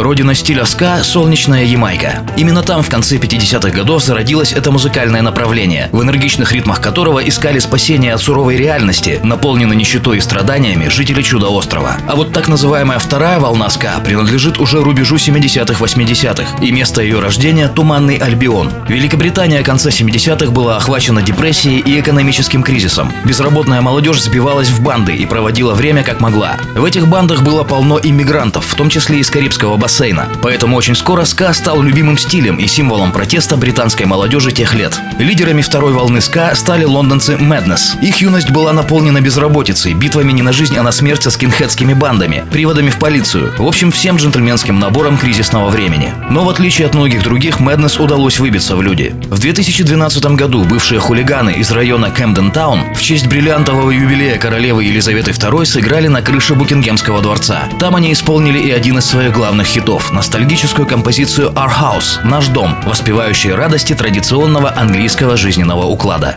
Родина стиля ска – солнечная Ямайка. Именно там в конце 50-х годов зародилось это музыкальное направление, в энергичных ритмах которого искали спасение от суровой реальности, наполненной нищетой и страданиями жители Чудо-острова. А вот так называемая вторая волна ска принадлежит уже рубежу 70-х, 80-х, и место ее рождения – Туманный Альбион. Великобритания конца 70-х была охвачена депрессией и экономическим кризисом. Безработная молодежь сбивалась в банды и проводила время как могла. В этих бандах было полно иммигрантов, в том числе из Карибского бассейна бассейна. Поэтому очень скоро ска стал любимым стилем и символом протеста британской молодежи тех лет. Лидерами второй волны ска стали лондонцы Madness. Их юность была наполнена безработицей, битвами не на жизнь, а на смерть со скинхедскими бандами, приводами в полицию. В общем, всем джентльменским набором кризисного времени. Но в отличие от многих других, Madness удалось выбиться в люди. В 2012 году бывшие хулиганы из района Кэмден Таун в честь бриллиантового юбилея королевы Елизаветы II сыграли на крыше Букингемского дворца. Там они исполнили и один из своих главных хитов хитов ностальгическую композицию «Our House» – «Наш дом», воспевающую радости традиционного английского жизненного уклада.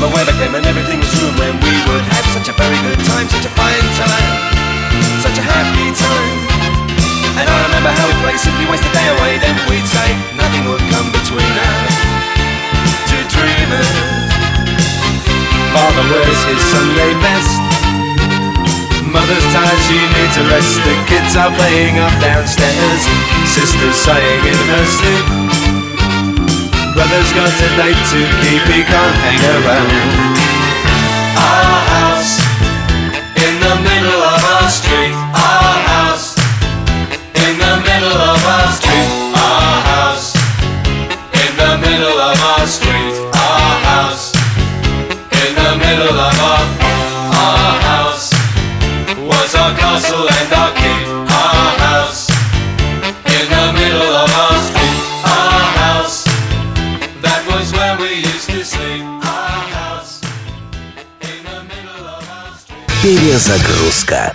Remember I came and everything was true when we would have such a very good time, such a fine time, such a happy time. And I remember how we played simply waste the day away. Then we'd say nothing would come between us. Two dreamers. Father wears his Sunday best. Mother's tired, she needs a rest. The kids are playing up downstairs. Sister's sighing in her sleep. Brother's got a date to keep, he can't hang around. Перезагрузка.